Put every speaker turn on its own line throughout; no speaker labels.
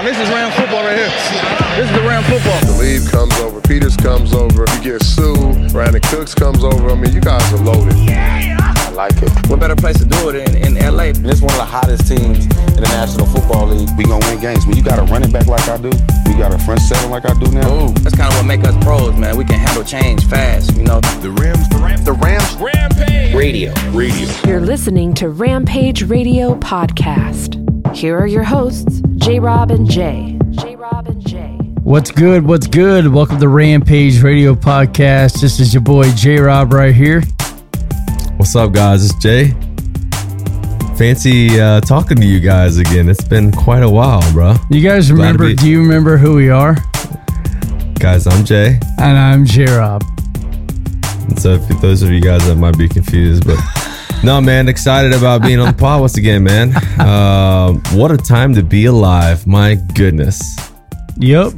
Now, this is Ram football right here. This is the Ram football.
Talib comes over, Peters comes over, you get Suh, Brandin Cooks comes over. I mean, you guys are loaded.
I like it.
What better place to do it in, in LA?
And it's one of the hottest teams in the National Football League.
We gonna win games. When you got a running back like I do, we got a front seven like I do now.
Ooh, that's kind of what make us pros, man. We can handle change fast, you know.
The Rams, the Rams,
the Rams.
Rampage
Radio.
Radio.
You're listening to Rampage Radio Podcast. Here are your hosts, J Rob and Jay. J Rob and Jay.
What's good? What's good? Welcome to Rampage Radio Podcast. This is your boy J Rob right here.
What's up, guys? It's Jay. Fancy uh, talking to you guys again. It's been quite a while, bro.
You guys
Glad
remember?
be-
Do you remember who we are?
Guys, I'm Jay.
And I'm J Rob.
So, for those of you guys that might be confused, but no, man, excited about being on the pod once again, man. Um, what a time to be alive! My goodness,
Yep.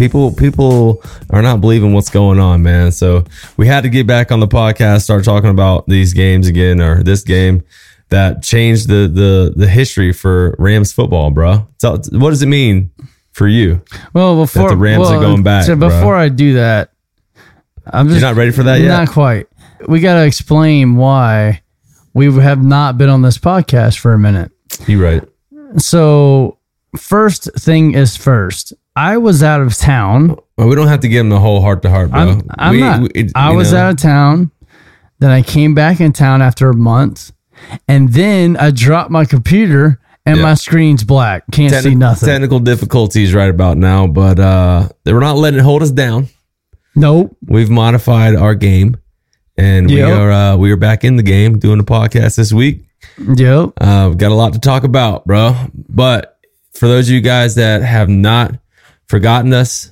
People people are not believing what's going on, man. So we had to get back on the podcast, start talking about these games again, or this game that changed the the the history for Rams football, bro. So, what does it mean for you?
Well, before
the Rams are going back,
So
bro.
before I do that, I'm just
You're not ready for that yet?
Not quite. We got to explain why we have not been on this podcast for a minute.
You right?
So, first thing is first. I was out of town.
Well, we don't have to give him the whole heart to heart, bro.
I'm, I'm
We-
not.
we- it-
I was
know,
out of town. Then I came back in town after a month, and then I dropped my computer and
Yeah.
my screen's black. Can't see nothing.
Technical difficulties right about now, but uh, they were not letting it hold us down.
nope.
We've modified our game, and we are uh, we are back in the game doing the podcast this week.
Yep.
Uh, we've got a lot to talk about, bro. But for those of you guys that have not forgotten us,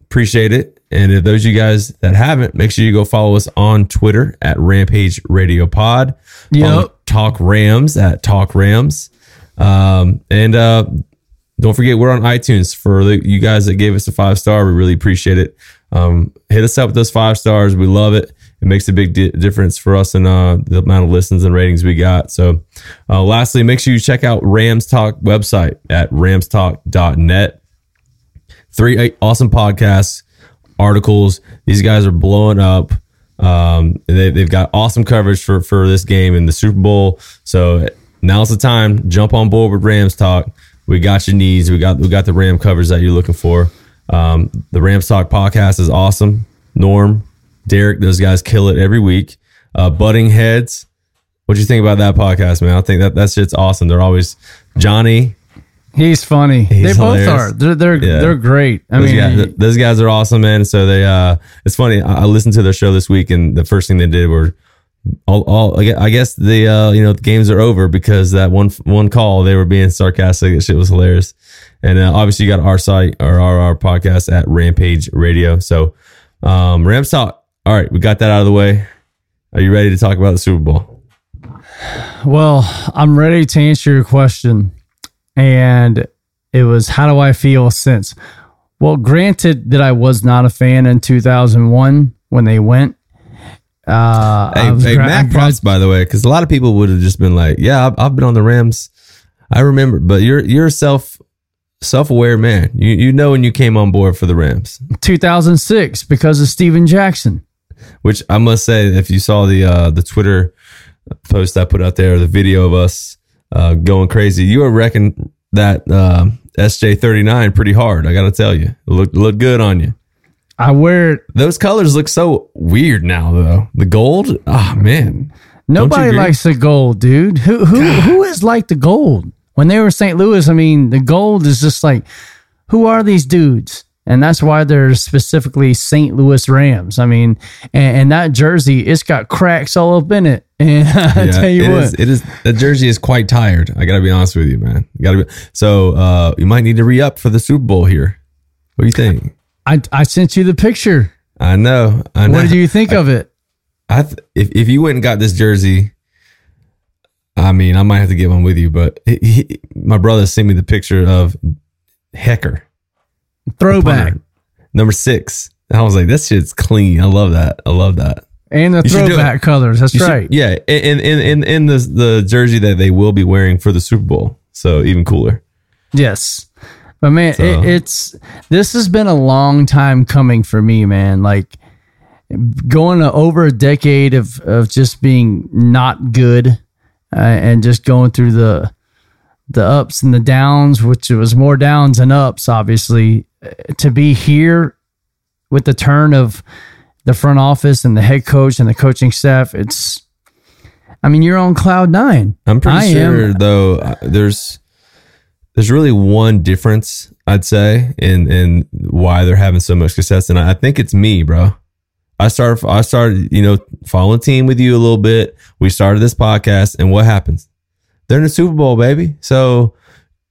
appreciate it. And if those of you guys that haven't, make sure you go follow us on Twitter at Rampage Radio Pod.
Yep.
Talk Rams at Talk Rams. Um, and uh, don't forget, we're on iTunes for the, you guys that gave us a five star. We really appreciate it. Um, hit us up with those five stars. We love it. It makes a big di- difference for us in uh, the amount of listens and ratings we got. So, uh, lastly, make sure you check out Rams Talk website at ramstalk.net. Three awesome podcasts, articles. These guys are blowing up. Um, they, they've got awesome coverage for, for this game in the Super Bowl. So now's the time. Jump on board with Rams Talk. We got your needs. We got we got the Ram covers that you're looking for. Um, the Rams Talk podcast is awesome. Norm, Derek, those guys kill it every week. Uh, Butting Heads. What do you think about that podcast, man? I think that that shit's awesome. They're always Johnny.
He's funny.
He's
they both are. They're they're
Yeah.
they're great. I
those
mean,
guys, th- those guys are awesome, man. So they, uh, it's funny. I, I listened to their show this week, and the first thing they did were all, all I I guess the, uh, you know, the games are over because that one, one call they were being sarcastic. That shit was hilarious. And uh, obviously, you got our site or our, our podcast at Rampage Radio. So, um, Rams talk. All right, we got that out of the way. Are you ready to talk about the Super Bowl?
Well, I'm ready to answer your question. And it was how do I feel since? Well, granted that I was not a fan in 2001 when they went. Uh,
Hey, hey
gra- gra-
props by the way, because a lot of people would have just been like, "Yeah, I've, I've been on the Rams. I remember." But you're you're self self aware man. You you know when you came on board for the Rams,
2006 because of Steven Jackson.
which I must say, if you saw the uh, the Twitter post I put out there, the video of us uh, going crazy, you were wrecking that uh, SJ thirty nine pretty hard. I got to tell you, it looked looked good on you.
I wear.
Those colors look so weird now, though. The gold, oh man.
Nobody likes the gold, dude. Who who who is like the gold? When they were St. Louis, I mean, the gold is just like, who are these dudes? And that's why they're specifically St. Louis Rams. I mean, and, and that jersey, it's got cracks all up in it. And I tell you
it
what,
is- it is the jersey is quite tired. I gotta be honest with you, man. You gotta be so uh you might need to re up for the Super Bowl here. What do you think?
I I sent you the picture.
I know. I know.
What did you think of it?
I th- if if you went and got this jersey, I mean, I might have to get one with you. But he, he, my brother sent me the picture of Hekker
Throwback
number six. And I was like, this shit's clean. I love that. I love that.
and the
You
throwback colors. That's
You should-
right.
yeah, in in in in the the jersey that they will be wearing for the Super Bowl. So even cooler.
Yes. But man,
So-
it, it's this has been a long time coming for me, man. Like going to over a decade of of just being not good uh, and just going through the the ups and the downs, which it was more downs and ups, obviously. To be here with the turn of the front office and the head coach and the coaching staff, it's. I mean, you're on cloud nine.
I'm pretty
I
sure
am.
though uh, there's there's really one difference I'd say in in why they're having so much success, and I I think it's me, bro. I started I started you know following team with you a little bit. We started this podcast, and what happens? They're in the Super Bowl, baby. So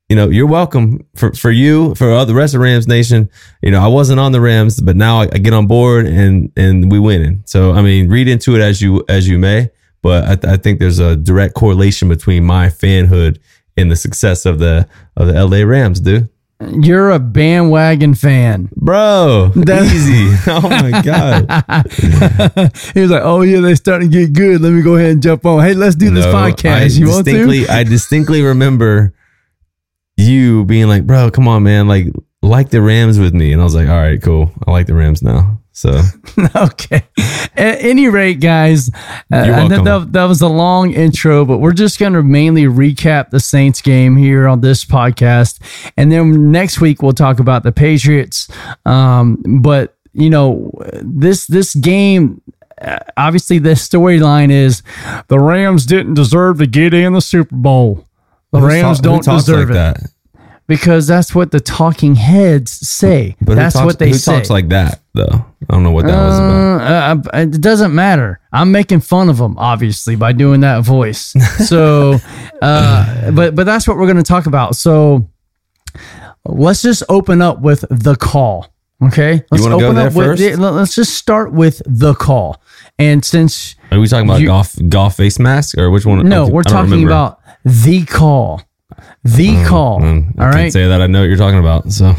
you know you're welcome for for you for all the rest of Rams Nation. You know I wasn't on the Rams, but now I, I get on board and and we winning. So I mean, read into it as you as you may but I, th- I think there's a direct correlation between my fanhood and the success of the of the LA Rams, dude.
You're a bandwagon fan.
Bro,
That-
easy. Oh my god.
he was like, "Oh yeah, they're starting to get good. Let me go ahead and jump on. Hey, let's do this podcast.
I
you want to?"
I distinctly remember you being like, "Bro, come on, man! Like, like the Rams with me." And I was like, "All right, cool. I like the Rams now." So
okay. At any rate, guys, uh,
You're
I know
welcome.
that, that was a long intro, but we're just going to mainly recap the Saints game here on this podcast, and then next week we'll talk about the Patriots. Um, but you know, this this game. uh, Obviously, the storyline is the Rams didn't deserve to get in the Super Bowl. The Rams
talk-
don't deserve
like
it
that.
Because that's what the talking heads say.
But
that's
talks-
what they
who
say.
talks like that though? I don't know what that was about.
Uh, uh, it doesn't matter. I'm making fun of them, obviously, by doing that voice. So, uh, but but that's what we're going to talk about. So, let's just open up with the call. Okay, let's open
there
up with. let- Let's just start with the call. And since
Are we talking about
You-
Goff Goff face mask or which one?
no, we're talking
remember.
about the call, the call.
Mm, I
all
can't
right,
say that I know what you're talking about. So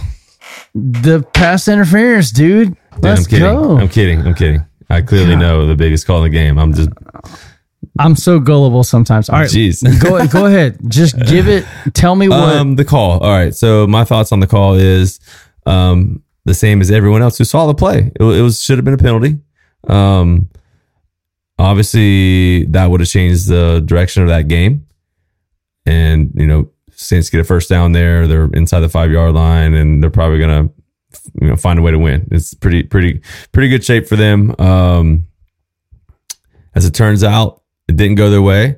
the pass interference, dude.
Dude,
Let's
I'm kidding.
go.
I'm kidding. I'm kidding. I clearly know the biggest call in the game. I'm just
I'm so gullible sometimes. All right,
Jeez.
go go ahead. Just give it. Tell me what.
um the call. All right. So my thoughts on the call is um the same as everyone else who saw the play. It, it was should have been a penalty. Um obviously that would have changed the direction of that game. And you know, Saints get a first down there. They're inside the five yard line, and they're probably gonna you know find a way to win. It's pretty pretty pretty good shape for them. Um, as it turns out, it didn't go their way.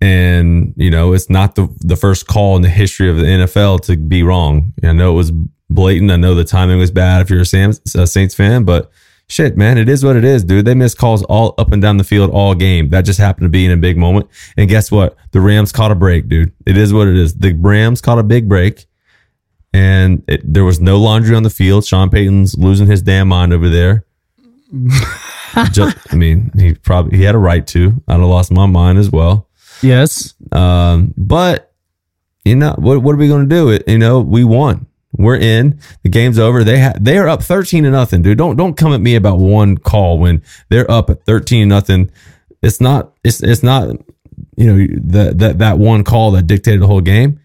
And, you know, it's not the, the first call in the history of the NFL to be wrong. I know it was blatant. I know the timing was bad if you're a, a Saints fan, but shit, man, it is what it is, dude. They missed calls all up and down the field all game. That just happened to be in a big moment. And guess what? The Rams caught a break, dude. It is what it is. The Rams caught a big break and it, there was no laundry on the field. Sean Payton's losing his damn mind over there. just, I mean, he probably he had a right to. I'd have lost my mind as well.
Yes.
Um, but you know what? What are we going to do? It you know we won. We're in. The game's over. They ha- they are up thirteen to nothing, dude. Don't don't come at me about one call when they're up at thirteen nothing. It's not. It's it's not. You know that that that one call that dictated the whole game.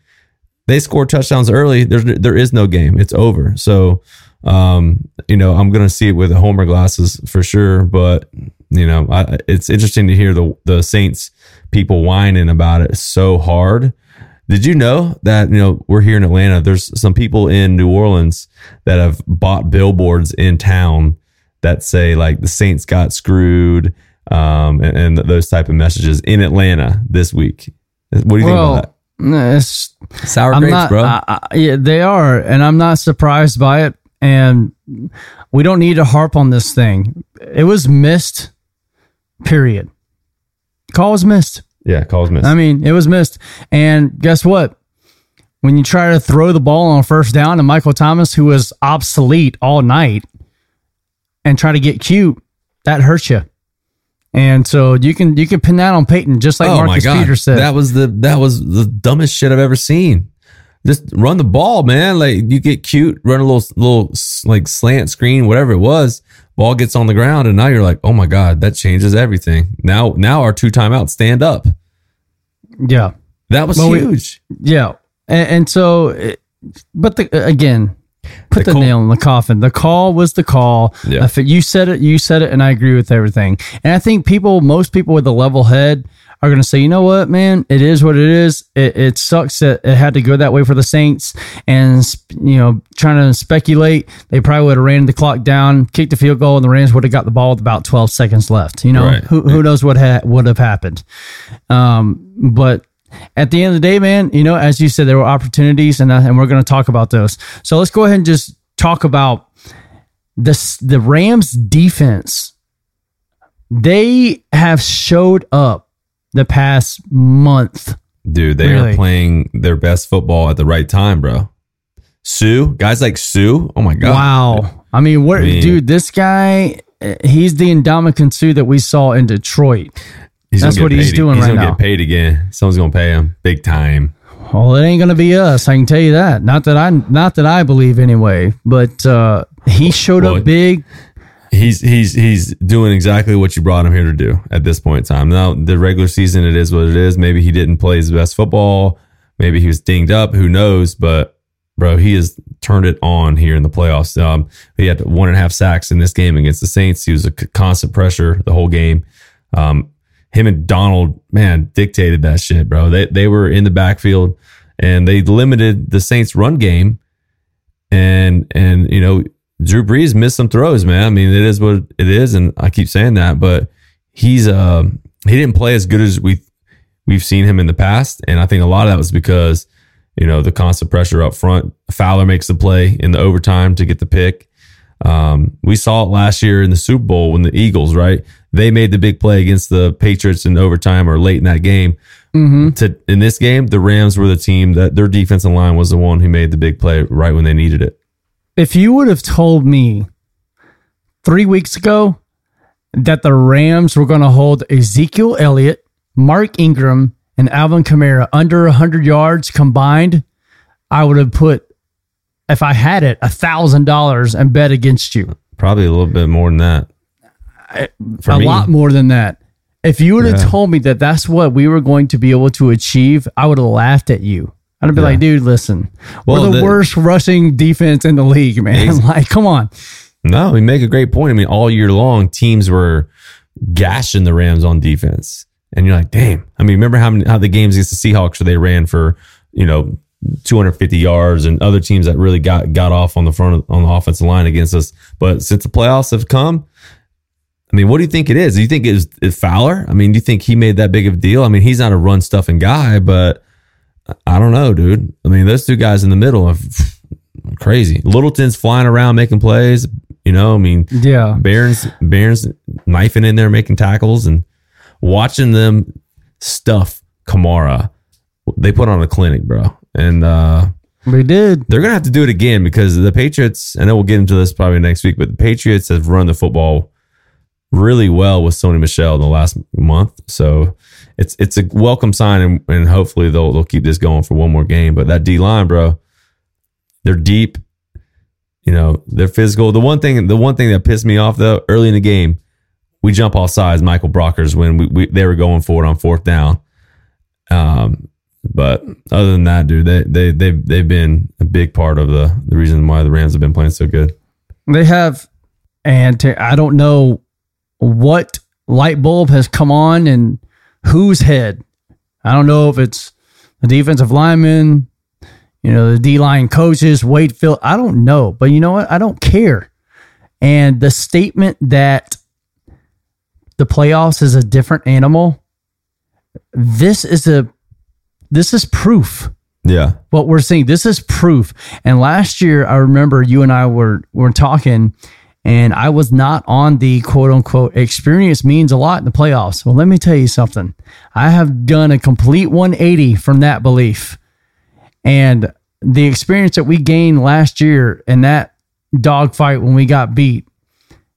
They scored touchdowns early. There's there is no game. It's over. So um, you know, I'm to see it with the Homer glasses for sure. But you know, I, it's interesting to hear the the Saints people whining about it so hard. Did you know that you know we're here in Atlanta? There's some people in New Orleans that have bought billboards in town that say like the Saints got screwed, um, and, and those type of messages in Atlanta this week. What do you
well,
think about that?
It's
sour
I'm
grapes,
not,
bro.
I, I, yeah, they are, and I'm not surprised by it. And we don't need to harp on this thing. It was missed. Period. Call was missed.
Yeah, calls missed.
I mean, it was missed. And guess what? When you try to throw the ball on first down to Michael Thomas, who was obsolete all night, and try to get cute, that hurts you. And so you can you can pin that on Payton, just like oh, Marcus Peters said.
Oh That was the that was the dumbest shit I've ever seen. Just run the ball, man. Like you get cute, run a little little like slant screen, whatever it was. Ball gets on the ground, and now you're like, oh my god, that changes everything. Now now our two timeouts stand up.
yeah.
That was
Well, we-
huge.
Yeah, and, and so, it, but the again, put
The
the, nail in the coffin. The call was the call.
Yeah.
You said it, you said it, and I agree with everything. And I think people, most people with a level head, are going to say, you know what, man, it is what it is. It, it sucks that it had to go that way for the Saints, and you know, trying to speculate, they probably would have ran the clock down, kicked the field goal, and the Rams would have got the ball with about twelve seconds left. You know,
Right.
who who knows what ha- would have happened. Um, but at the end of the day, man, you know, as you said, there were opportunities, and uh, and we're going to talk about those. So let's go ahead and just talk about this. The Rams defense. They have showed up the past month.
Dude, they
Really?
are playing their best football at the right time, bro. Suh, guys like Suh. Oh my god.
Wow. I mean, what,
I mean-
dude? This guy, uh, he's the Ndamukong Suh that we saw in Detroit. That's what he's doing
he's
right
gonna
now.
get paid again. Someone's gonna pay him big time.
Well, it ain't gonna be us. I can tell you that. Not that I, not that I believe anyway. But uh, he showed
Well,
up big.
He's he's he's doing exactly what you brought him here to do at this point in time. Now the regular season, it is what it is. Maybe he didn't play his best football. Maybe he was dinged up. Who knows? But bro, he has turned it on here in the playoffs. Um, he had one and a half sacks in this game against the Saints. He was a constant pressure the whole game. Um, him and Donald, man, dictated that shit, bro. They they were in the backfield and they limited the Saints run game. And and you know, Drew Brees missed some throws, man. I mean, it is what it is, and I keep saying that, but he's um he didn't play as good as we we've seen him in the past, and I think a lot of that was because you know the constant pressure up front. Fowler makes the play in the overtime to get the pick. Um, we saw it last year in the Super Bowl when the Eagles, right? They made the big play against the Patriots in overtime or late in that game. To in this game, the Rams were the team that their defensive line was the one who made the big play right when they needed it.
If you would have told me three weeks ago that the Rams were going to hold Ezekiel Elliott, Mark Ingram, and Alvin Kamara under 100 yards combined, I would have put, if I had it, a $1,000 and bet against you.
Probably a little bit more than that. For
a
me.
lot more than that. If you would have
Yeah.
told me that that's what we were going to be able to achieve, I would have laughed at you. I'd be
Yeah.
like, dude, listen,
Well,
we're the,
the-
worst rushing defense in the league, man.
Ex-
like, come on.
No, we make a great point. I mean, all year long, teams were gashing the Rams on defense, and you're like, damn. I mean, remember how many, how the games against the Seahawks where they ran for you know, 250 yards and other teams that really got got off on the front of, on the offensive line against us. But since the playoffs have come, I mean, what do you think it is? Do you think it's, it's Fowler? I mean, do you think he made that big of a deal? I mean, he's not a run stuffing guy, but I don't know, dude. I mean, those two guys in the middle are crazy. Littleton's flying around making plays. You know, I mean,
Yeah.
Barron's Barron's knifing in there making tackles and watching them stuff Kamara. They put on a clinic, bro, and uh,
We did.
they're gonna have to do it again because the Patriots. I know we'll get into this probably next week, but the Patriots have run the football really well with Sony Michel in the last month. So it's it's a welcome sign, and, and hopefully they'll they'll keep this going for one more game. But that D line, bro, they're deep. You know, they're physical. The one thing, the one thing that pissed me off though, early in the game, we jump off sides. Michael Brockers when we, we they were going for it on fourth down. Um, but other than that, dude, they they they they've been a big part of the the reason why the Rams have been playing so good.
They have, and I don't know what light bulb has come on and whose head. I don't know if it's the defensive lineman, you know, the D line coaches, Wade Phil. I don't know, but you know what? I don't care. And the statement that the playoffs is a different animal, this is a this is proof
Yeah,
what we're seeing. This is proof. And last year, I remember you and I were were talking, and I was not on the quote unquote experience means a lot in the playoffs. Well, let me tell you something. I have done a complete 180 from that belief, and the experience that we gained last year in that dogfight when we got beat,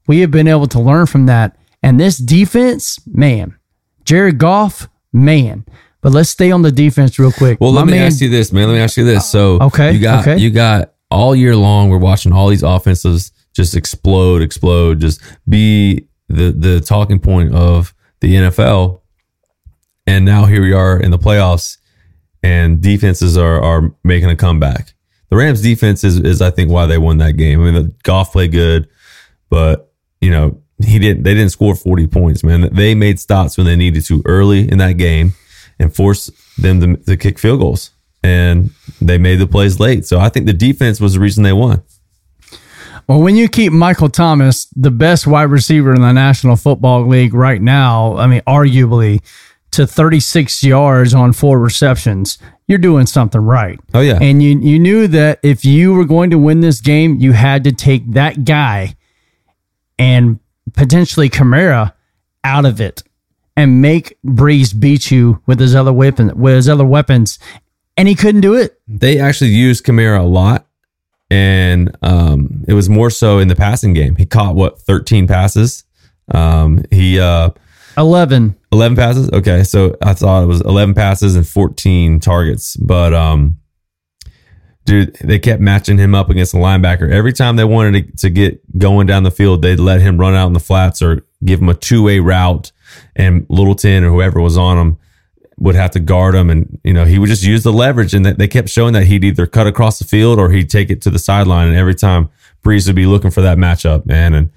we have been able to learn from that. And this defense, man, Jared Goff, man. But let's stay on the defense real quick.
Well,
My
let me
man-
ask you this, man. Let me ask you this. So,
Okay,
you got
okay.
you got all year long. We're watching all these offenses just explode, explode, just be the the talking point of the NFL. And now here we are in the playoffs, and defenses are are making a comeback. The Rams defense is, is I think why they won that game. I mean, the Goff played good, but you know he didn't. They didn't score forty points, man. They made stops when they needed to early in that game and force them to, to kick field goals, and they made the plays late. So I think the defense was the reason they won.
Well, when you keep Michael Thomas, the best wide receiver in the National Football League right now, I mean, arguably to 36 yards on four receptions, you're doing something right.
Oh yeah,
And you you knew that if you were going to win this game, you had to take that guy and potentially Kamara out of it and make Brees beat you with his other weapon with his other weapons. And he couldn't do it.
they actually used Kamara a lot, and um, it was more so in the passing game. He caught what thirteen passes. Um, he uh,
11.
11 passes. Okay, so I thought it was 11 passes and 14 targets, but um, dude, they kept matching him up against the linebacker. Every time they wanted to, to get going down the field, they'd let him run out in the flats or give him a two way route, and Littleton or whoever was on him would have to guard him, and you know he would just use the leverage, and they kept showing that he'd either cut across the field or he'd take it to the sideline, and every time Brees would be looking for that matchup, man, and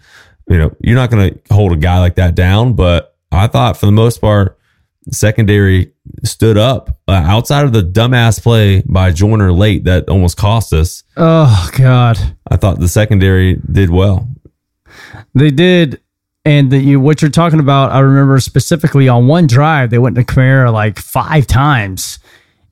you know you're not going to hold a guy like that down, but I thought for the most part secondary stood up uh, outside of the dumbass play by Joyner late that almost cost us.
Oh, God.
I thought the secondary did well.
They did. And the, you, what you're talking about, I remember specifically on one drive, they went to Kamara like five times.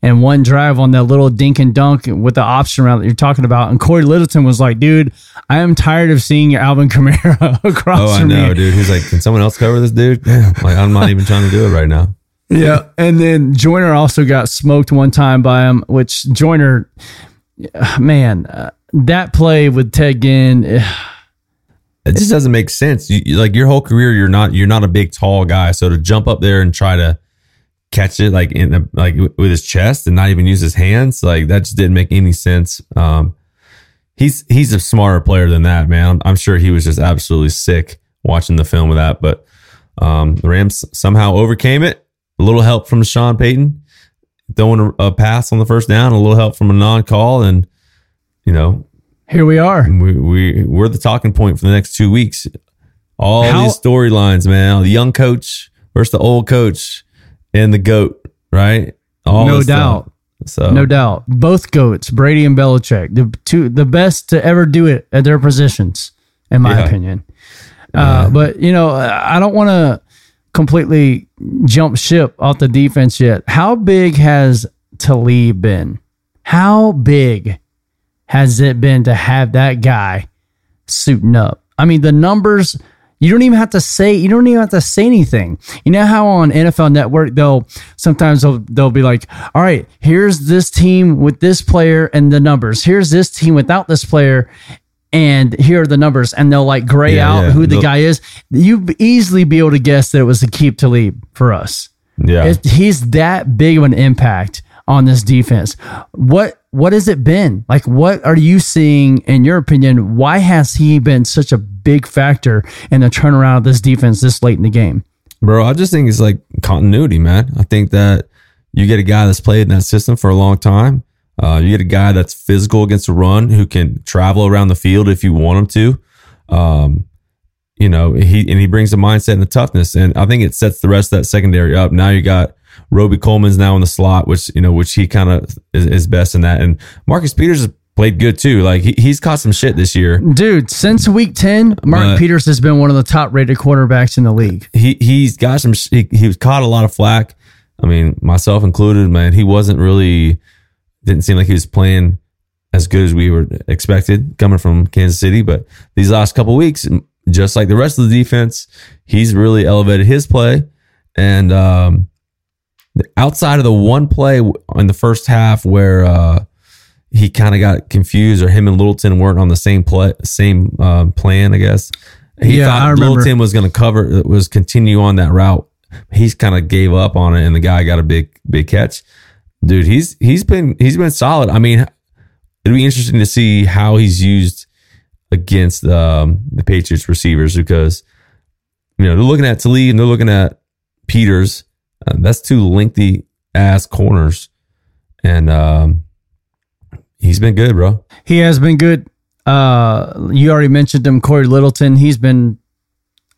And one drive on that little dink and dunk with the option route that you're talking about. And Cory Littleton was like, dude, I am tired of seeing your Alvin Kamara across
Oh, I
from
know,
me.
dude. He's like, can someone else cover this dude? Damn. Like, I'm not even trying to do it right now.
Yeah. And then Joyner also got smoked one time by him, which Joyner, man, uh, that play with Ted Ginn, eh,
It just doesn't make sense. You, like your whole career, you're not you're not a big tall guy, so to jump up there and try to catch it like in a, like with his chest and not even use his hands, like that just didn't make any sense. Um, he's he's a smarter player than that, man. I'm, I'm sure he was just absolutely sick watching the film of that, but um, the Rams somehow overcame it. A little help from Sean Payton throwing a, a pass on the first down, a little help from a non-call, and you know
here we are.
we, we we're the talking point for the next two weeks. All
How-
these storylines, man. The young coach versus the old coach and the goat, right? All
no
this stuff.
doubt.
So
No doubt. Both goats, Brady and Belichick, the two the best to ever do it at their positions, in my
Yeah.
opinion. Uh, but you know, I don't want to completely jump ship off the defense yet. How big has Talib been? How big has it been to have that guy suiting up? I mean, the numbers. You don't even have to say. You don't even have to say anything. You know how on NFL Network they'll sometimes they'll they'll be like, "All right, here's this team with this player and the numbers. Here's this team without this player, and here are the numbers." And they'll like gray
Yeah,
out
yeah.
who the
They'll-
guy is. You'd easily be able to guess that it was Aqib Talib for us.
yeah,
It- he's that big of an impact on this defense. What what has it been? Like what are you seeing in your opinion? Why has he been such a big factor in the turnaround of this defense this late in the game?
Bro, I just think it's like continuity, man. I think that you get a guy that's played in that system for a long time. Uh, you get a guy that's physical against the run who can travel around the field if you want him to. Um, you know, he and he brings a mindset and a toughness, and I think it sets the rest of that secondary up. Now you got Robey-Coleman's now in the slot, which you know, which he kind of is, is best in that, and Marcus Peters has played good too. Like he, he's caught some shit this year.
Dude, since week 10, Mark
But-
Peters has been one of the top rated quarterbacks in the league.
he he's got some he, he was caught a lot of flack. I mean, myself included, man. He wasn't really didn't seem like he was playing as good as we were expected coming from Kansas City. But these last couple weeks, just like the rest of the defense, he's really elevated his play. And um, outside of the one play in the first half where uh, he kind of got confused, or him and Littleton weren't on the same play, same um, plan, I guess. He
Yeah,
thought
I remember.
Littleton was going to cover, was continue on that route. He's kind of gave up on it, and the guy got a big, big catch. Dude, he's he's been he's been solid. I mean, it'd be interesting to see how he's used against um, the Patriots receivers because you know they're looking at Talib and they're looking at Peters. Uh, that's two lengthy ass corners, and um, he's been good, bro.
He has been good. Uh, you already mentioned him, Cory Littleton. He's been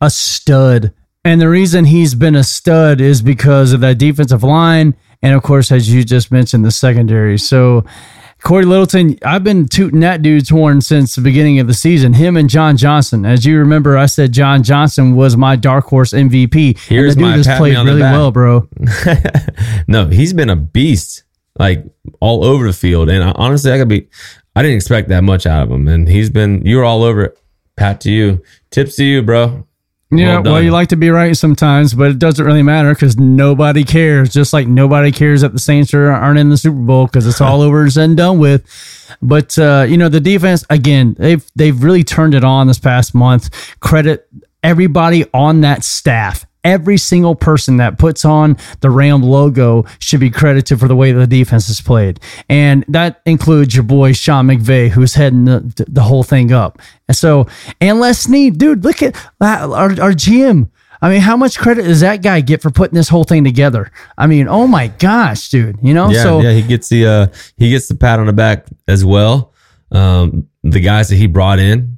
a stud. And the reason he's been a stud is because of that defensive line. And of course, as you just mentioned, the secondary. So, Cory Littleton, I've been tooting that dude's horn since the beginning of the season. Him and John Johnson. As you remember, I said John Johnson was my dark horse MVP.
Here's
and the
my
dude has
pat me
played really well, bro.
no, he's been a beast, like all over the field. And I, honestly, I could be, I didn't expect that much out of him. And he's been, you're all over it. Pat to you, tips to you, bro.
Yeah,
Well
well, you like to be right sometimes, but it doesn't really matter because nobody cares. Just like nobody cares that the Saints are, aren't in the Super Bowl because it's all over and done with. But uh, you know the defense again, they've they've really turned it on this past month. Credit everybody on that staff. Every single person that puts on the Ram logo should be credited for the way the defense is played. And that includes your boy Sean McVay, who's heading the, the whole thing up. And so, and Les Snead, dude, look at our, our GM. I mean, how much credit does that guy get for putting this whole thing together? I mean, oh my gosh, dude, you know?
Yeah,
so,
yeah, he gets the uh he gets the pat on the back as well. Um, the guys that he brought in,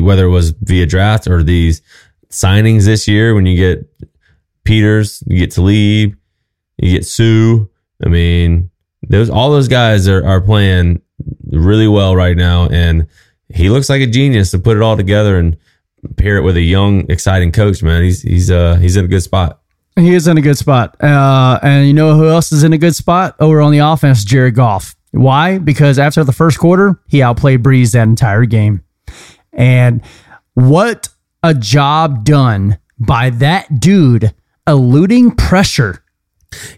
whether it was via draft or these signings this year, when you get Peters, you get Talib, you get Suh. I mean, those all those guys are are playing really well right now, and he looks like a genius to put it all together and pair it with a young, exciting coach. Man, he's he's uh he's in a good spot.
He is in a good spot. Uh, and you know who else is in a good spot? Over on the offense, Jared Goff. Why? Because after the first quarter, he outplayed Brees that entire game. And what a job done by that dude eluding pressure,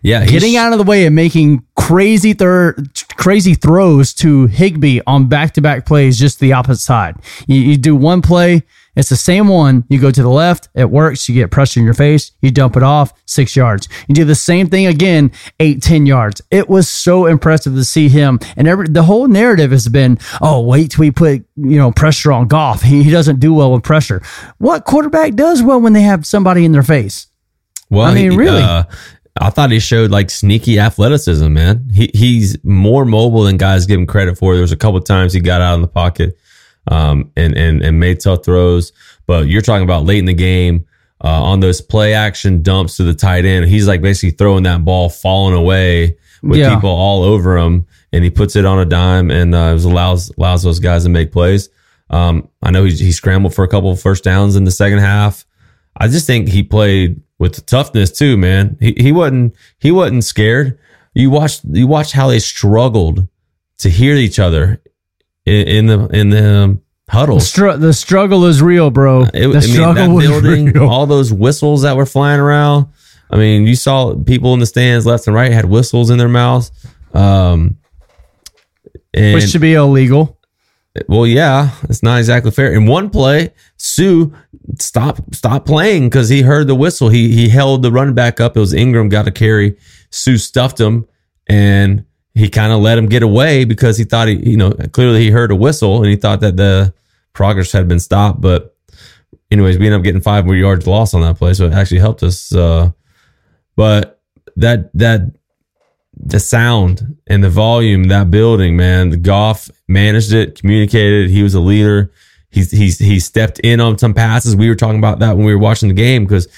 Yeah,
getting out of the way and making crazy thir- crazy throws to Higbee on back to back plays, just the opposite side. You, you do one play, it's the same one. You go to the left, it works. You get pressure in your face, you dump it off, six yards. You do the same thing again, eight, ten yards. It was so impressive to see him. And every the whole narrative has been, oh, wait till we put you know pressure on Goff. He, he doesn't do well with pressure. What quarterback does well when they have somebody in their face?
Well,
I mean, really?
uh, I thought he showed like sneaky athleticism, man. He he's more mobile than guys give him credit for. There was a couple times he got out in the pocket, um, and and and made tough throws. But you're talking about late in the game uh, on those play action dumps to the tight end. He's like basically throwing that ball, falling away with
Yeah.
people all over him, and he puts it on a dime and uh, it was allows allows those guys to make plays. Um, I know he, he scrambled for a couple of first downs in the second half. I just think he played with the toughness too, man. He he wasn't he wasn't scared. You watched you watched how they struggled to hear each other in, in the in the huddles.
Str- the struggle is real, bro.
It,
the
I mean,
struggle
that
was
building,
real.
all those whistles that were flying around. I mean, you saw people in the stands left and right had whistles in their mouths. Um, and
which should be illegal.
well, yeah, it's not exactly fair. In one play, Suh stopped stopped playing because he heard the whistle. He he held the running back up. It was Ingram got a carry. Suh stuffed him, and he kind of let him get away because he thought he you know clearly he heard a whistle and he thought that the progress had been stopped. But anyways, we ended up getting five more yards lost on that play, so it actually helped us. Uh, but that that the sound and the volume, that building, man, the Goff managed it, communicated. He was a leader. He's he's he stepped in on some passes. We were talking about that when we were watching the game because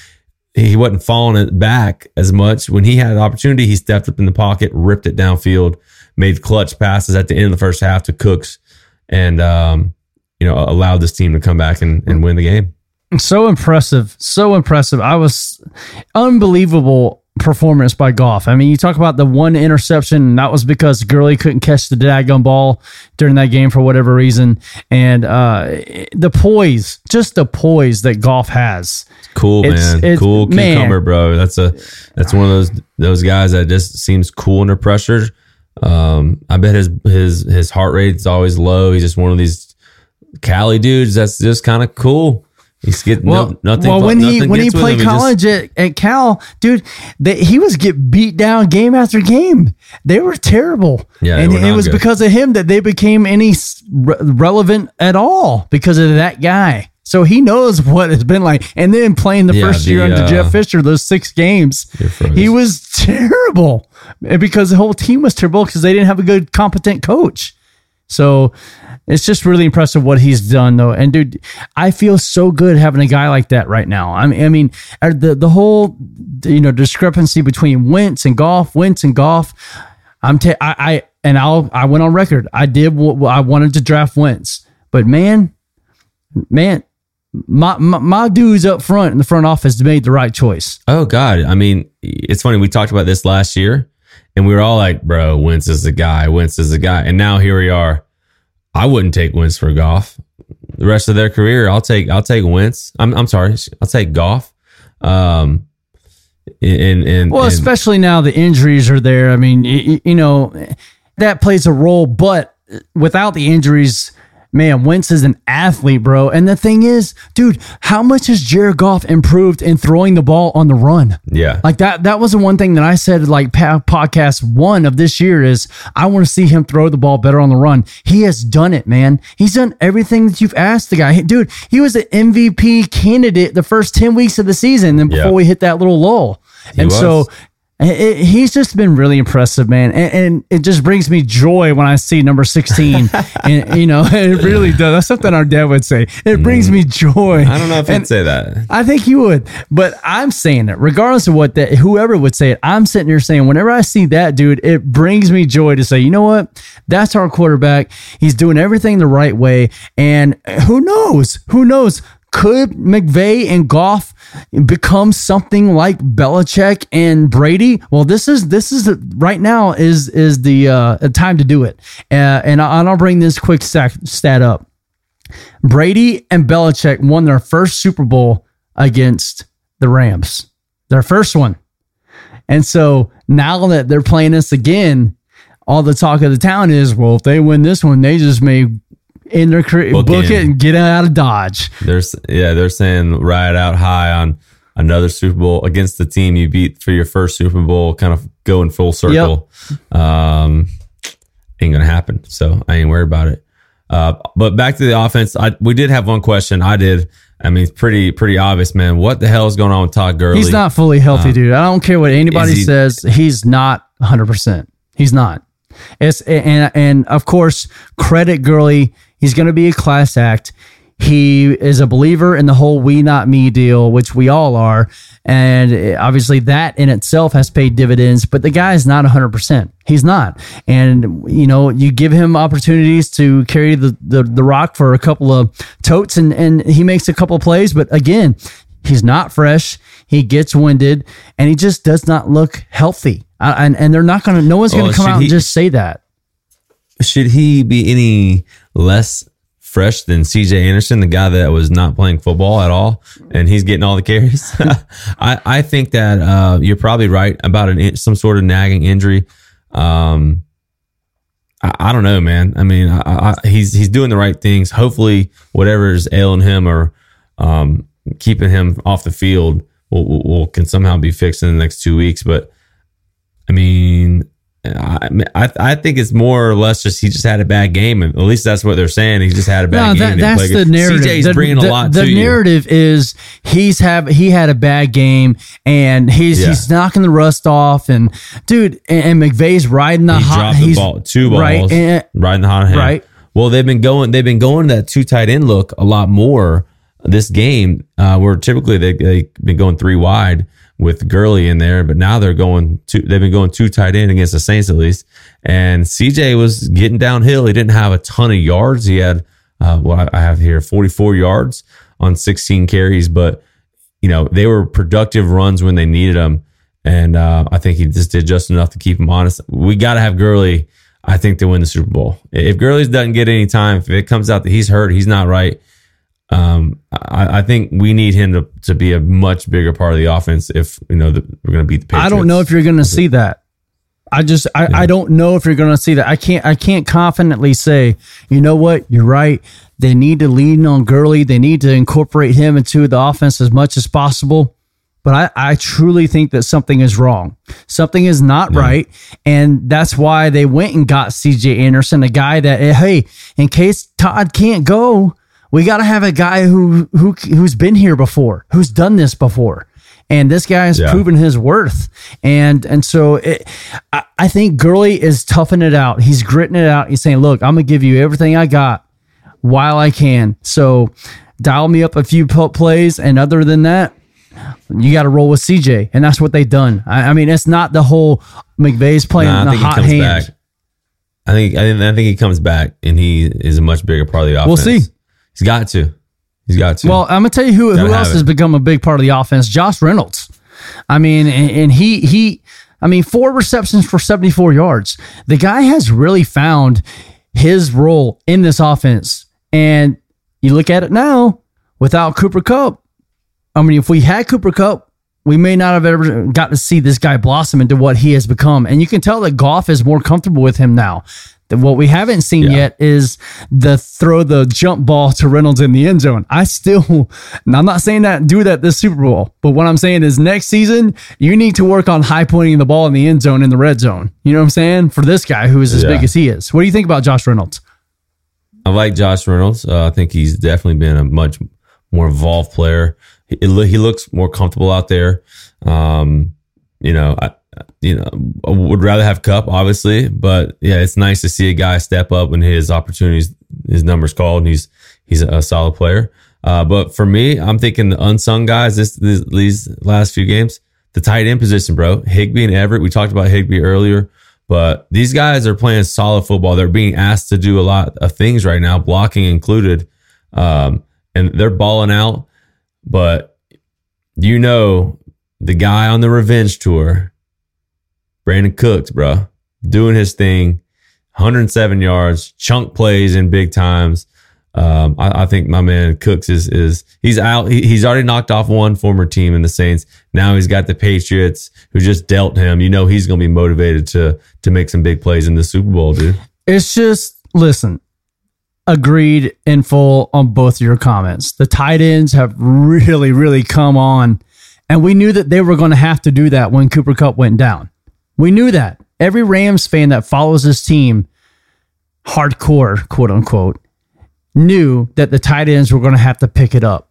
he wasn't falling it back as much. When he had an opportunity, he stepped up in the pocket, ripped it downfield, made clutch passes at the end of the first half to Cooks, and um, you know allowed this team to come back and, and win the game.
So impressive. So impressive. I was unbelievable performance by Goff. I mean, you talk about the one interception, and that was because Gurley couldn't catch the daggone ball during that game for whatever reason. And uh, the poise, just the poise that Goff has.
Cool
It's-
man,
it's-
cool
man.
cucumber, bro. That's a that's one of those those guys that just seems cool under pressure. Um, I bet his his his heart rate's always low. He's just one of these Cali dudes that's just kind of cool. He's getting
Well,
no, nothing.
well, when he when he played
him. just-
college at, at Cal, dude, they, he was get beat down game after game. They were terrible,
Yeah,
and it was
good.
because of him that they became any re- relevant at all because of that guy. So he knows what it's been like. And then playing the
Yeah,
first year under
uh,
Jeff Fisher, those six games, he was terrible because the whole team was terrible because they didn't have a good, competent coach. So it's just really impressive what he's done, though. And dude, I feel so good having a guy like that right now. I mean, I mean, uh, the the whole you know discrepancy between Wentz and Goff, Wentz and Goff. I'm ta- I, I and I'll I went on record. I did what I wanted to draft Wentz, but man, man, my, my my dudes up front in the front office made the right choice.
Oh God, I mean, it's funny. We talked about this last year, and we were all like, "Bro, Wentz is the guy. Wentz is the guy." And now here we are. I wouldn't take Wentz for Goff. The rest of their career, I'll take. I'll take Wentz. I'm. I'm sorry. I'll take Goff. Um, and and
Well,
and-
especially now the injuries are there. I mean, you, you know, that plays a role, but without the injuries, man, Wentz is an athlete, bro. And the thing is, dude, how much has Jared Goff improved in throwing the ball on the run?
yeah,
Like that, that was the one thing that I said, like podcast one of this year is I want to see him throw the ball better on the run. He has done it, man. He's done everything that you've asked the guy. Dude, he was an MVP candidate the first 10 weeks of the season and before
Yeah.
we hit that little lull. and
was.
so it, it- he's just been really impressive, man. And, and it just brings me joy when I see number 16. and, you know, it really does. That's something our dad would say. It brings mm-hmm. me joy.
I don't know if
And-
I'd say that.
I think you would, but I'm saying it regardless of what that whoever would say it. I'm sitting here saying whenever I see that dude, it brings me joy to say, you know what? That's our quarterback. He's doing everything the right way, and who knows? Who knows? Could McVay and Goff become something like Belichick and Brady? Well, this is this is right now is is the uh, time to do it, uh, and, I, and I'll bring this quick stat, stat up. Brady and Belichick won their first Super Bowl against the Rams, their first one. And so now that they're playing us again, all the talk of the town is, well, if they win this one, they just may in their career
Book
book, it and get out of Dodge.
There's yeah, they're saying ride out high on another Super Bowl against the team you beat for your first Super Bowl, kind of going full circle. Um, ain't gonna happen. So I ain't worried about it. Uh, but back to the offense, I we did have one question. I did. I mean, it's pretty pretty obvious, man. What the hell is going on with Todd Gurley?
He's not fully healthy, dude. I don't care what anybody
he-
says. He's not 100%. He's not. It's and and of course, credit Gurley. He's going to be a class act. He is a believer in the whole we not me deal, which we all are. And obviously that in itself has paid dividends, but the guy is not 100%. He's not. And, you know, you give him opportunities to carry the, the, the rock for a couple of totes and, and he makes a couple of plays. But again, he's not fresh. He gets winded and he just does not look healthy. Uh, and, and they're not going to, no one's going
Oh,
to come out
he-
and just say that.
Should he be any less fresh than CJ Anderson, the guy that was not playing football at all, and he's getting all the carries? I, I think that uh, you're probably right about an some sort of nagging injury. Um, I, I don't know, man. I mean, I, I, he's he's doing the right things. Hopefully, whatever is ailing him or um, keeping him off the field will, will, will can somehow be fixed in the next two weeks. But I mean, I, I I think it's more or less just he just had a bad game, and at least that's what they're saying. He just had a bad
No,
game.
that,
Didn't
that's the narrative.
CJ's
the,
bringing
the,
a lot
the
to you.
narrative is he's have he had a bad game and he's
Yeah.
he's knocking the rust off and dude and, and McVay's riding the
He
hot. he's
ball, two balls,
right, and-
in the hot hand.
Right.
Well, they've been going. They've been going that two tight end look a lot more this game. Uh, where typically they they've been going three wide with Gurley in there, but now they're going two. They've been going two tight end against the Saints at least. And CJ was getting downhill. He didn't have a ton of yards. He had uh, what I have here, forty four yards on sixteen carries, but you know they were productive runs when they needed them. And uh, I think he just did just enough to keep him honest. We got to have Gurley, I think, to win the Super Bowl. If Gurley doesn't get any time, if it comes out that he's hurt, he's not right. Um, I, I think we need him to, to be a much bigger part of the offense if you know the, we're going to beat the Patriots.
I don't know if you're going to see that. I just I, I don't know if you're going to see that. I can't I can't confidently say. You know what? You're right. They need to lean on Gurley. They need to incorporate him into the offense as much as possible. But I, I truly think that something is wrong. Something is not right. And that's why they went and got CJ Anderson, a guy that, hey, in case Todd can't go, we got to have a guy who, who who's been here before, who's done this before. And this guy has
Yeah.
proven his worth. And and so it, I, I think Gurley is toughing it out. He's gritting it out. He's saying, look, I'm going to give you everything I got while I can. So dial me up a few plays. And other than that, you got to roll with CJ, and that's what they've done. I, I mean, it's not the whole McVay's playing
Nah, I
the
think he
hot
comes
hand.
back. I think I think I think he comes back and he is a much bigger part of the offense.
We'll see.
He's got to. He's got to.
Well, I'm gonna tell you who,
Gotta
who else
it.
has become a big part of the offense. Josh Reynolds. I mean, and, and he he. I mean, four receptions for 74 yards. The guy has really found his role in this offense. And you look at it now without Cooper Kupp. I mean, if we had Cooper Kupp, we may not have ever got to see this guy blossom into what he has become. And you can tell that Goff is more comfortable with him now. What we haven't seen
Yeah.
yet is the throw the jump ball to Reynolds in the end zone. I still, and I'm not saying that do that this Super Bowl, but what I'm saying is next season you need to work on high pointing the ball in the end zone in the red zone. You know what I'm saying for this guy who is as
Yeah.
big as he is. What do you think about Josh Reynolds?
I like Josh Reynolds. Uh, I think he's definitely been a much more involved player. He, he looks more comfortable out there. Um, you know, I, you know, would rather have Kupp, obviously, but yeah, it's nice to see a guy step up when his opportunities, his numbers called, and he's he's a solid player. Uh, but for me, I'm thinking the unsung guys this, this these last few games, the tight end position, bro. Higbee and Everett. We talked about Higbee earlier. But these guys are playing solid football. They're being asked to do a lot of things right now, blocking included. Um, and they're balling out. But you know, the guy on the revenge tour, Brandin Cooks, bro, doing his thing, 107 yards, chunk plays in big times. Um, I, I think my man Cooks is is he's out. He, he's already knocked off one former team in the Saints. Now he's got the Patriots who just dealt him. You know he's going to be motivated to to make some big plays in the Super Bowl, dude.
It's just listen. Agreed in full on both of your comments. The tight ends have really, really come on, and we knew that they were going to have to do that when Cooper Kupp went down. We knew that. Every Rams fan that follows this team, hardcore, quote unquote, knew that the tight ends were going to have to pick it up.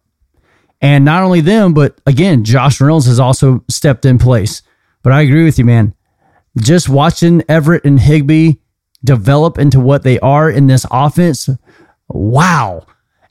And not only them, but again, Josh Reynolds has also stepped in place. But I agree with you, man. Just watching Everett and Higbee develop into what they are in this offense, wow.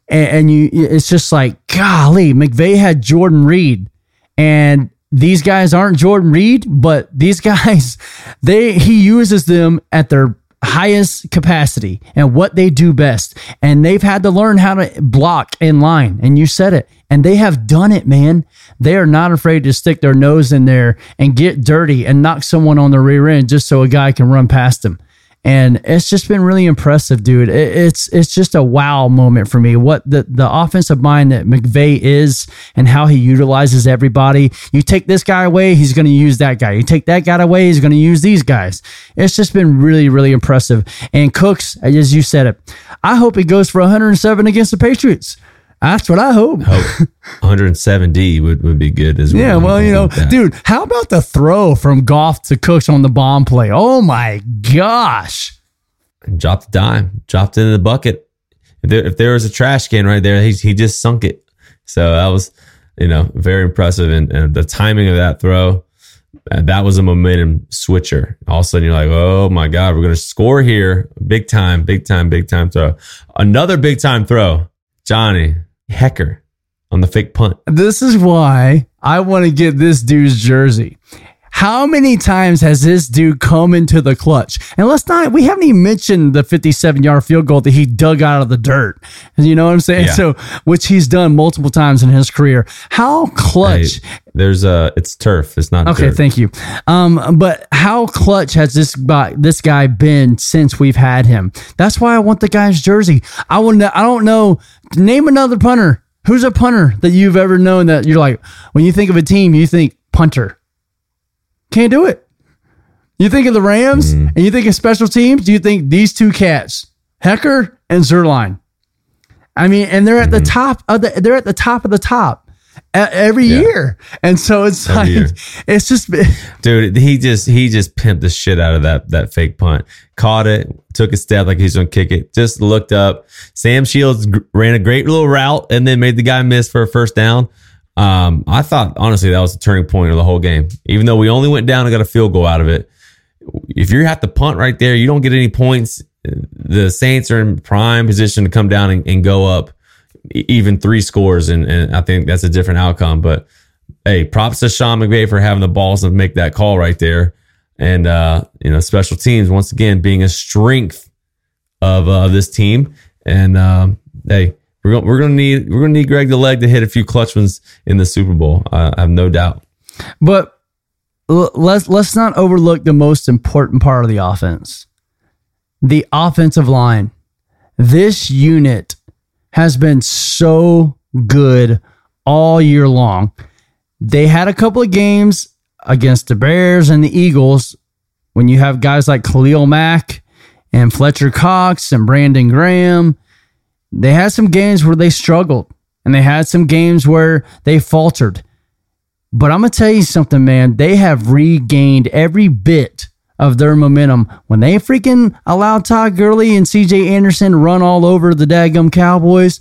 and, you it's just like golly, McVay had Jordan Reed, and these guys aren't Jordan Reed, but these guys, they he uses them at their highest capacity and what they do best. And they've had to learn how to block in line. And you said it. And they have done it, man. They are not afraid to stick their nose in there and get dirty and knock someone on the rear end just so a guy can run past them and it's just been really impressive, dude. It, it's it's just a wow moment for me. What the the offensive mind that McVay is and how he utilizes everybody. You take this guy away, he's going to use that guy. You take that guy away, he's going to use these guys. It's just been really really impressive. And Cooks, as you said it, I hope he goes for 107 against the Patriots. That's what I hope.
hope 170 would, would be good as well.
Yeah, well, you know, dude, how about the throw from Goff to Cooks on the bomb play? Oh my gosh.
Dropped the dime, dropped it in the bucket. If there, if there was a trash can right there, he, he just sunk it. So that was, you know, very impressive. And, and the timing of that throw, uh, that was a momentum switcher. All of a sudden, you're like, oh my God, we're going to score here. Big time, big time, big time throw. Another big time throw. Johnny, Hekker on the fake punt.
This is why I want to get this dude's jersey. How many times has this dude come into the clutch? And let's not, we haven't even mentioned the 57 yard field goal that he dug out of the dirt. You know what I'm saying?
Yeah.
So, which he's done multiple times in his career. How clutch.
Hey, there's a, it's turf. It's not.
Okay,
dirt.
thank you. Um, but how clutch has this guy, this guy been since we've had him? That's why I want the guy's jersey. I want to, I don't know. Name another punter. Who's a punter that you've ever known that you're like, when you think of a team, you think punter. Can't do it. You think of the Rams
Mm-hmm.
and you think of special teams, do you think these two cats, Hekker and Zuerlein. I mean, and they're at the top of the they're at the top of the top every
Mm-hmm. Yeah.
year. And so it's
Every
like
year.
it's just
dude. He just he just pimped the shit out of that that fake punt. Caught it, took a step like he's gonna kick it. Just looked up. Sam Shields ran a great little route and then made the guy miss for a first down. Um, I thought honestly that was the turning point of the whole game. Even though we only went down and got a field goal out of it. If you have to punt right there, you don't get any points. The Saints are in prime position to come down and, and go up even three scores, and, and I think that's a different outcome. But hey, props to Sean McVay for having the balls to make that call right there. And uh, you know, special teams once again being a strength of uh, this team. And um, hey, we're gonna we're gonna need we're gonna need Greg the leg to hit a few clutch ones in the Super Bowl. I, have no doubt.
But let's let's not overlook the most important part of the offense. The offensive line. This unit has been so good all year long. They had a couple of games against the Bears and the Eagles when you have guys like Khalil Mack and Fletcher Cox and Brandon Graham. They had some games where they struggled and they had some games where they faltered. But I'm going to tell you something, man. They have regained every bit of their momentum when they freaking allowed Todd Gurley and CJ Anderson run all over the daggum Cowboys.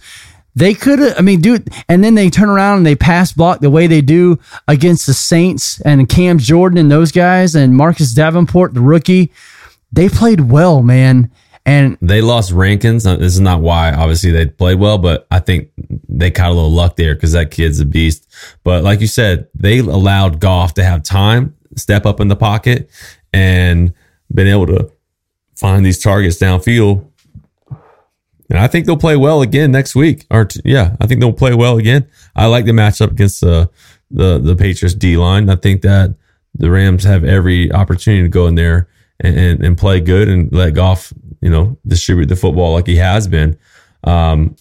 They could have, I mean, dude, and then they turn around and they pass block the way they do against the Saints and Cam Jordan and those guys and Marcus Davenport, the rookie. They played well, man. And
They lost Rankins. This is not why, obviously, they played well, but I think they caught a little luck there because that kid's a beast. But like you said, they allowed Goff to have time, step up in the pocket, and been able to find these targets downfield. And I think they'll play well again next week. Or t- yeah, I think they'll play well again. I like the matchup against uh, the the Patriots D line. I think that the Rams have every opportunity to go in there and, and, and play good and let Goff, you know, distribute the football like he has been. Um,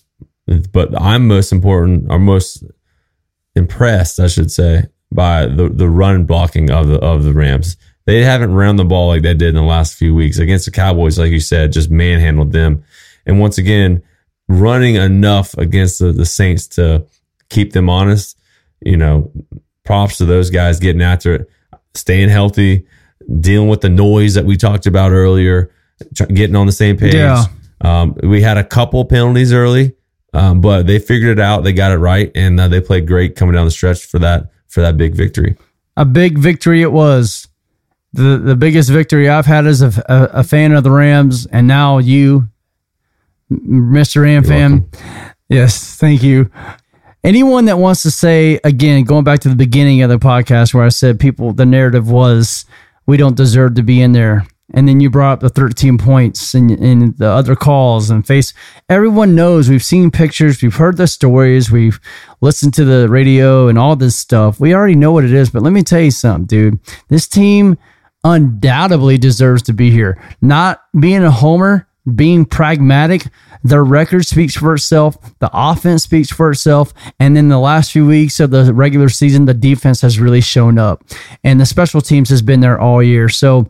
but I'm most important or most impressed, I should say, by the the run blocking of the of the Rams. They haven't run the ball like they did in the last few weeks against the Cowboys, like you said, just manhandled them. And once again, running enough against the, the Saints to keep them honest. You know, props to those guys getting after it, staying healthy, dealing with the noise that we talked about earlier, getting on the same page.
Yeah.
Um, we had a couple penalties early, um, but they figured it out. They got it right, and uh, they played great coming down the stretch for that for that big victory.
a big victory it was. The the biggest victory I've had as a, a, a fan of the Rams, and now you, Mr. Ram fan. Yes, thank you. Anyone that wants to say again, going back to the beginning of the podcast where I said people, the narrative was we don't deserve to be in there, and then you brought up the 13 points and, and the other calls and face. Everyone knows we've seen pictures, we've heard the stories, we've listened to the radio and all this stuff. We already know what it is, but let me tell you something, dude. This team undoubtedly deserves to be here. Not being a homer, being pragmatic. Their record speaks for itself. The offense speaks for itself. And then the last few weeks of the regular season, the defense has really shown up. And the special teams has been there all year. So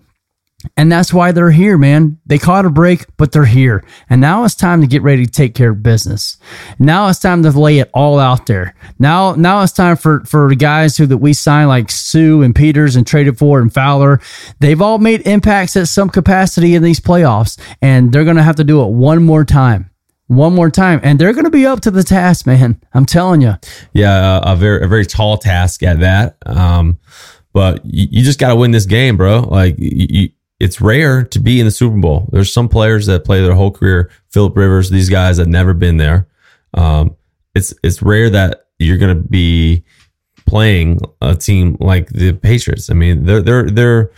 and that's why they're here, man. They caught a break, but they're here. And now it's time to get ready to take care of business. Now it's time to lay it all out there. Now, now it's time for, for the guys who that we signed like Suh and Peters and traded for and Fowler. They've all made impacts at some capacity in these playoffs, and they're going to have to do it one more time. One more time, and they're going to be up to the task, man. I'm telling you.
Yeah, a, a very a very tall task at that. Um, but you, you just got to win this game, bro. Like you, it's rare to be in the Super Bowl. There's some players that play their whole career. Philip Rivers, these guys have never been there. Um, it's it's rare that you're going to be playing a team like the Patriots. I mean, they're they're they're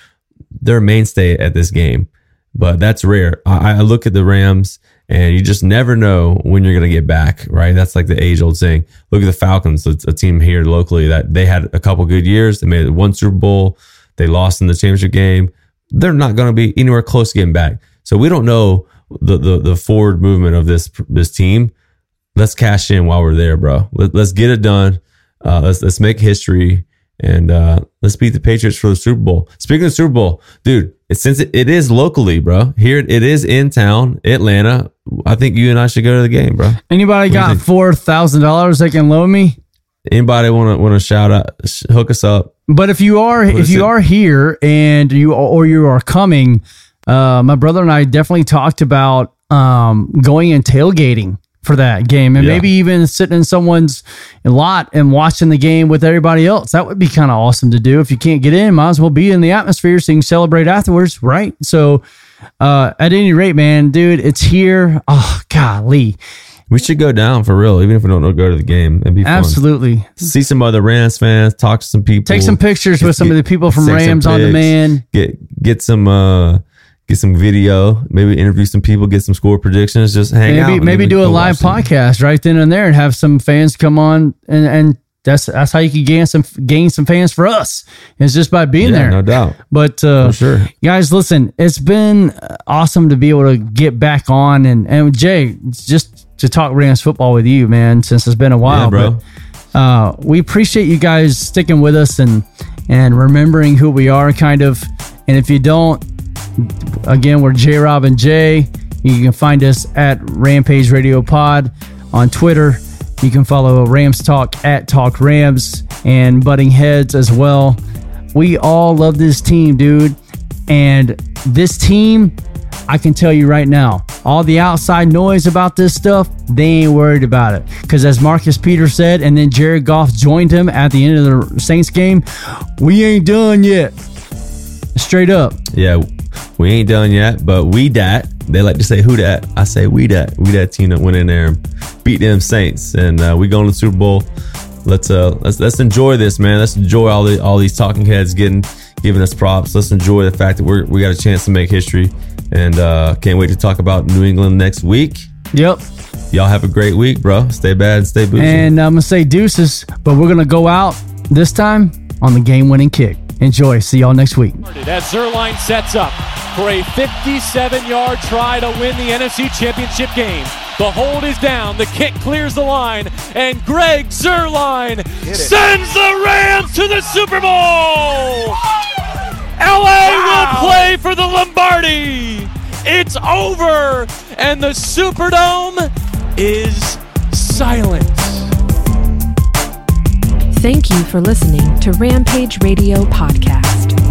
they're a mainstay at this game, but that's rare. I, I look at the Rams, and you just never know when you're going to get back. Right? That's like the age old saying. Look at the Falcons. It's a team here locally that they had a couple good years. They made one Super Bowl. They lost in the championship game they're not going to be anywhere close to getting back. So we don't know the, the, the forward movement of this, this team. Let's cash in while we're there, bro. Let, us get it done. Uh, let's, let's make history and, uh, let's beat the Patriots for the Super Bowl. Speaking of Super Bowl, dude, since it, it is locally, bro, here it is in town, Atlanta. I think you and I should go to the game, bro.
Anybody
What
got four thousand dollars they can loan me?
Anybody want to, want to shout out, hook us up?
But if you are if you
it?
are here and you or you are coming, uh, my brother and I definitely talked about um, going and tailgating for that game, and
Yeah.
maybe even sitting in someone's lot and watching the game with everybody else. That would be kind of awesome to do. If you can't get in, might as well be in the atmosphere so you can celebrate afterwards, right? So, uh, at any rate, man, dude, it's here. Oh, golly,
We should go down for real, even if we don't go to the game. It'd be fun.
absolutely.
see some other Rams fans, talk to some people,
Take some pictures with some of the people from Rams on demand.
Get get some uh get some video, maybe interview some people, get some score predictions, just hang out.
maybe maybe do a live
watch them.
podcast right then and there and have some fans come on and and that's that's how you can gain some gain some fans for us. It's just by being
Yeah,
there.
no doubt.
But uh,
For sure.
guys, listen, it's been awesome to be able to get back on and and Jay just to talk Rams football with you, man. Since it's been a while,
Yeah, bro.
But, uh, we appreciate you guys sticking with us and and remembering who we are, kind of. And if you don't, again, we're J Rob and Jay. You can find us at Rampage Radio Pod on Twitter. You can follow Rams Talk at Talk Rams and Butting Heads as well. We all love this team, dude. And this team, I can tell you right now, all the outside noise about this stuff, they ain't worried about it. Because as Marcus Peters said, and then Jared Goff joined him at the end of the Saints game, we ain't done yet. Straight up.
Yeah, we ain't done yet, but we dat. They like to say who dat. I say we dat. We that team that went in there and beat them Saints, and uh, we going to the Super Bowl. Let's uh let's let's enjoy this, man. Let's enjoy all the all these talking heads getting giving us props. Let's enjoy the fact that we're we got a chance to make history, and uh can't wait to talk about New England next week.
Yep.
Y'all have a great week, bro. Stay bad stay bougie.
And I'm going to say deuces, but we're going to go out this time on the game winning kick. Enjoy. See y'all next week.
As Zuerlein sets up for a 57 yard try to win the NFC Championship game. The hold is down, the kick clears the line, and Greg Zuerlein sends the Rams to the Super Bowl! LA will play for the Lombardi! It's over, and the Superdome is silent.
Thank you for listening to Rampage Radio Podcast.